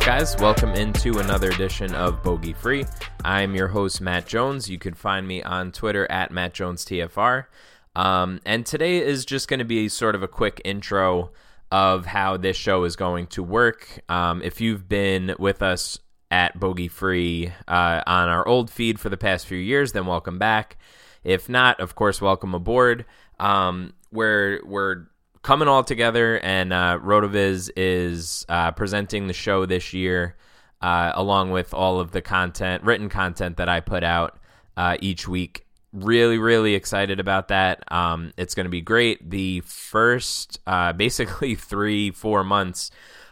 guys? Welcome into another edition of Bogey Free. I'm your host, Matt Jones. You can find me on Twitter at Matt Jones TFR. Um, and today is just going to be sort of a quick intro of how this show is going to work. Um, if you've been with us at Bogey Free uh, on our old feed for the past few years, then welcome back. If not, of course, welcome aboard. Um, we're we're coming all together, and uh, Rotoviz is uh, presenting the show this year, uh, along with all of the content, written content that I put out uh, each week. Really, really excited about that. Um, it's going to be great. The first, uh, basically, three, four months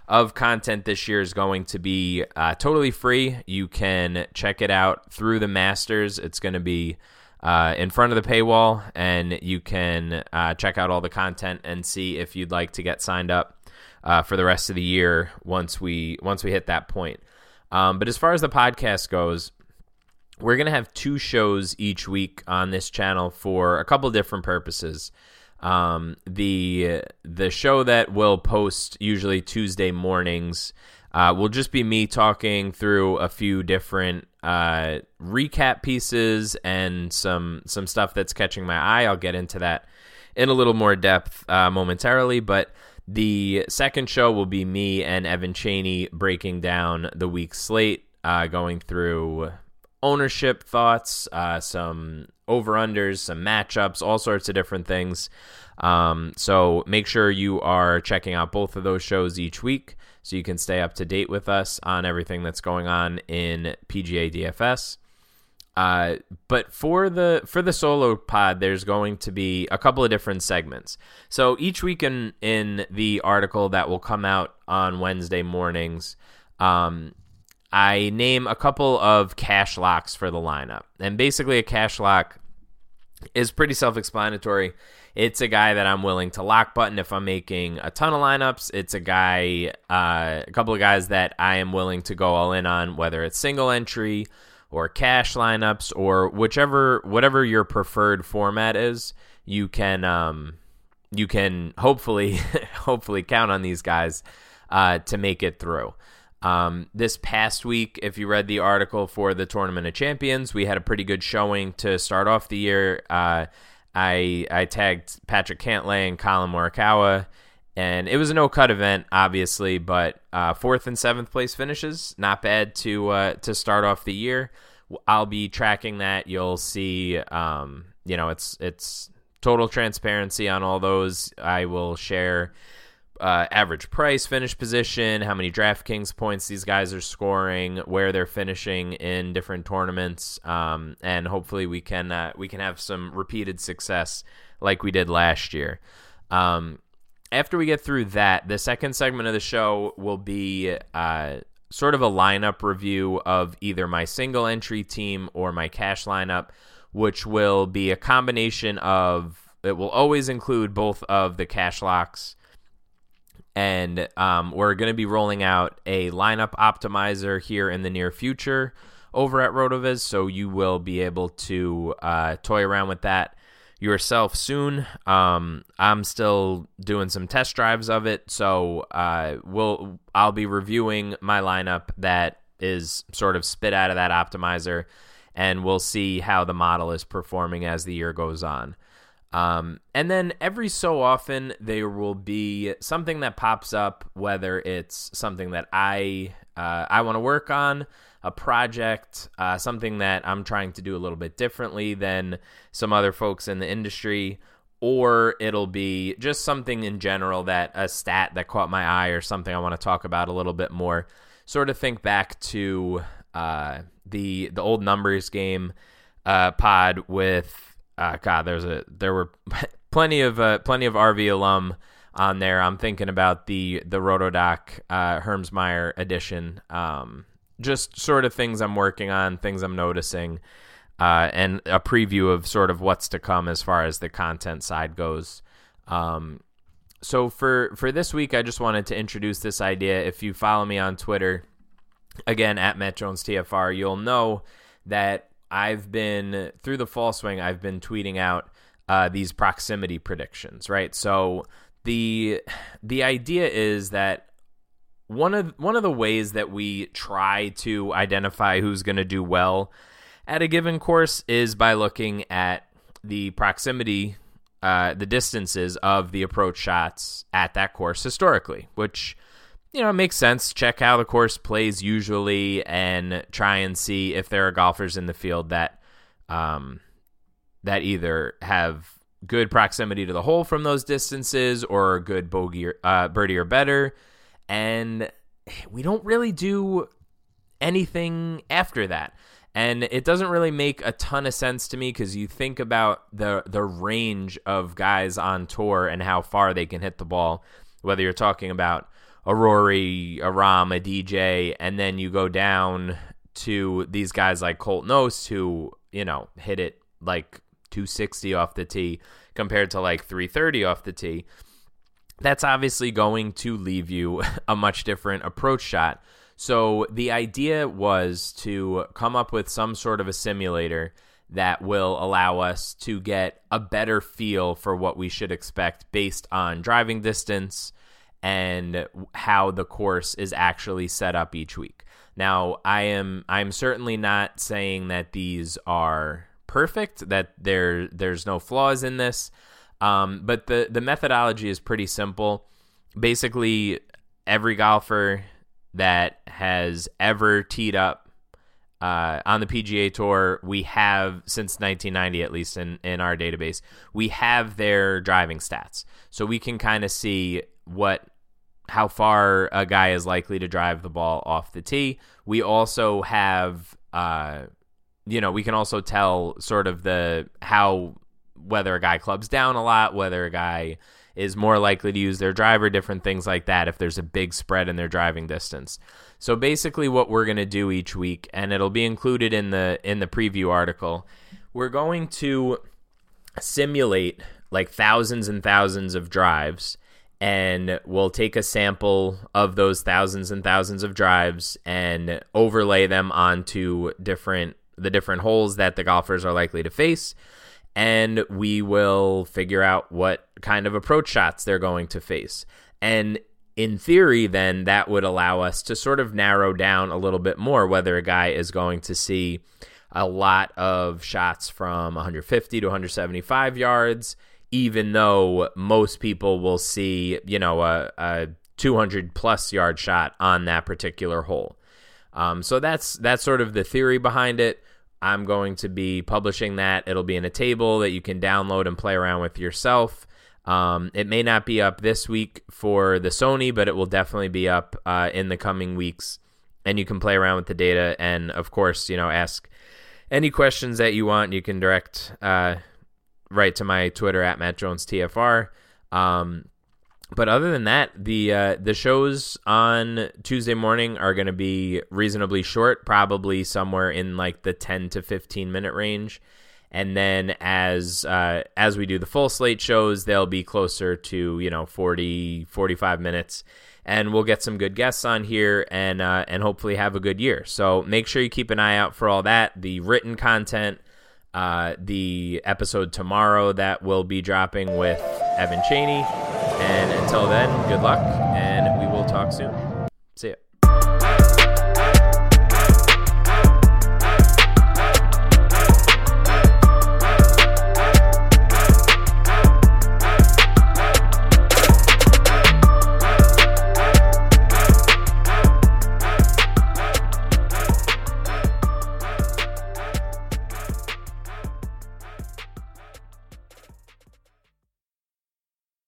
of content this year is going to be uh, totally free. You can check it out through the Masters. It's going to be uh, in front of the paywall, and you can uh, check out all the content and see if you'd like to get signed up uh, for the rest of the year once we once we hit that point. Um, but as far as the podcast goes, we're gonna have two shows each week on this channel for a couple different purposes. Um, the the show that will post usually Tuesday mornings uh, will just be me talking through a few different uh, recap pieces and some some stuff that's catching my eye. I'll get into that in a little more depth uh, momentarily, but the second show will be me and Evan Cheney breaking down the week's slate, uh, going through ownership thoughts, uh, some over unders, some matchups, all sorts of different things. Um, so make sure you are checking out both of those shows each week so you can stay up to date with us on everything that's going on in PGA DFS. Uh, but for the for the solo pod, there's going to be a couple of different segments. So each week in in the article that will come out on Wednesday mornings, um, I name a couple of cash locks for the lineup, and basically a cash lock is pretty self-explanatory. It's a guy that I'm willing to lock button if I'm making a ton of lineups. It's a guy, uh, a couple of guys that I am willing to go all in on, whether it's single entry or cash lineups or whichever, whatever your preferred format is. You can, um, you can hopefully, hopefully count on these guys uh, to make it through. Um, this past week, if you read the article for the Tournament of Champions, we had a pretty good showing to start off the year. Uh, I I tagged Patrick Cantlay and Collin Morikawa, and it was a no cut event, obviously, but uh, fourth and seventh place finishes, not bad to uh, to start off the year. I'll be tracking that. You'll see, um, you know, it's it's total transparency on all those. I will share uh, average price, finish position, how many DraftKings points these guys are scoring, where they're finishing in different tournaments, um, and hopefully we can uh, we can have some repeated success like we did last year. Um, after we get through that, the second segment of the show will be uh, sort of a lineup review of either my single entry team or my cash lineup, which will be a combination of. It will always include both of the cash locks and um, we're going to be rolling out a lineup optimizer here in the near future over at Rotoviz, so you will be able to uh, toy around with that yourself soon. Um, I'm still doing some test drives of it, so uh, we'll I'll be reviewing my lineup that is sort of spit out of that optimizer, and we'll see how the model is performing as the year goes on. Um, and then every so often there will be something that pops up, whether it's something that I uh, I want to work on, a project, uh, something that I'm trying to do a little bit differently than some other folks in the industry, or it'll be just something in general that a stat that caught my eye or something I want to talk about a little bit more. Sort of think back to uh, the the old numbers game uh, pod with uh, God, there's a there were plenty of uh, plenty of RV alum on there. I'm thinking about the the Rotodoc uh, Hermsmeyer edition. Um, just sort of things I'm working on, things I'm noticing, uh, and a preview of sort of what's to come as far as the content side goes. Um, so for for this week, I just wanted to introduce this idea. If you follow me on Twitter, again at Matt Jones TFR, you'll know that I've been through the fall swing. I've been tweeting out uh, these proximity predictions, right? So the the idea is that one of one of the ways that we try to identify who's going to do well at a given course is by looking at the proximity, uh, the distances of the approach shots at that course historically, which you know it makes sense. Check how the course plays usually, and try and see if there are golfers in the field that um, that either have good proximity to the hole from those distances or good bogey or, uh, birdie or better and we don't really do anything after that. And it doesn't really make a ton of sense to me because you think about the the range of guys on tour and how far they can hit the ball. Whether you're talking about a Rory, a Rahm, a DJ, and then you go down to these guys like Colt Knost who you know hit it like 260 off the tee compared to like 330 off the tee that's obviously going to leave you a much different approach shot. So the idea was to come up with some sort of a simulator that will allow us to get a better feel for what we should expect based on driving distance and how the course is actually set up each week. Now, I am I'm certainly not saying that these are perfect, that there there's no flaws in this. Um, but the the methodology is pretty simple. Basically, every golfer that has ever teed up uh, on the PGA Tour, we have since 1990, at least in in our database, we have their driving stats, so we can kind of see what how far a guy is likely to drive the ball off the tee. We also have, uh, you know, we can also tell sort of the how whether a guy clubs down a lot, whether a guy is more likely to use their driver, different things like that if there's a big spread in their driving distance. So basically what we're going to do each week and it'll be included in the in the preview article, we're going to simulate like thousands and thousands of drives and we'll take a sample of those thousands and thousands of drives and overlay them onto different the different holes that the golfers are likely to face and we will figure out what kind of approach shots they're going to face. And in theory, then that would allow us to sort of narrow down a little bit more whether a guy is going to see a lot of shots from 150 to 175 yards, even though most people will see, you know, a, a 200 plus yard shot on that particular hole. Um, so that's that's sort of the theory behind it. I'm going to be publishing that. It'll be in a table that you can download and play around with yourself. Um, it may not be up this week for the Sony, but it will definitely be up uh, in the coming weeks. And you can play around with the data, and of course, you know, ask any questions that you want. You can direct uh, right to my Twitter at Matt Jones TFR. Um, but other than that, the uh, the shows on Tuesday morning are going to be reasonably short, probably somewhere in like the 10 to 15 minute range. And then as uh, as we do the full slate shows, they'll be closer to, you know, 40 45 minutes and we'll get some good guests on here and uh, and hopefully have a good year. So make sure you keep an eye out for all that, the written content, uh, the episode tomorrow that will be dropping with Evan Cheney and until then, good luck, and we will talk soon.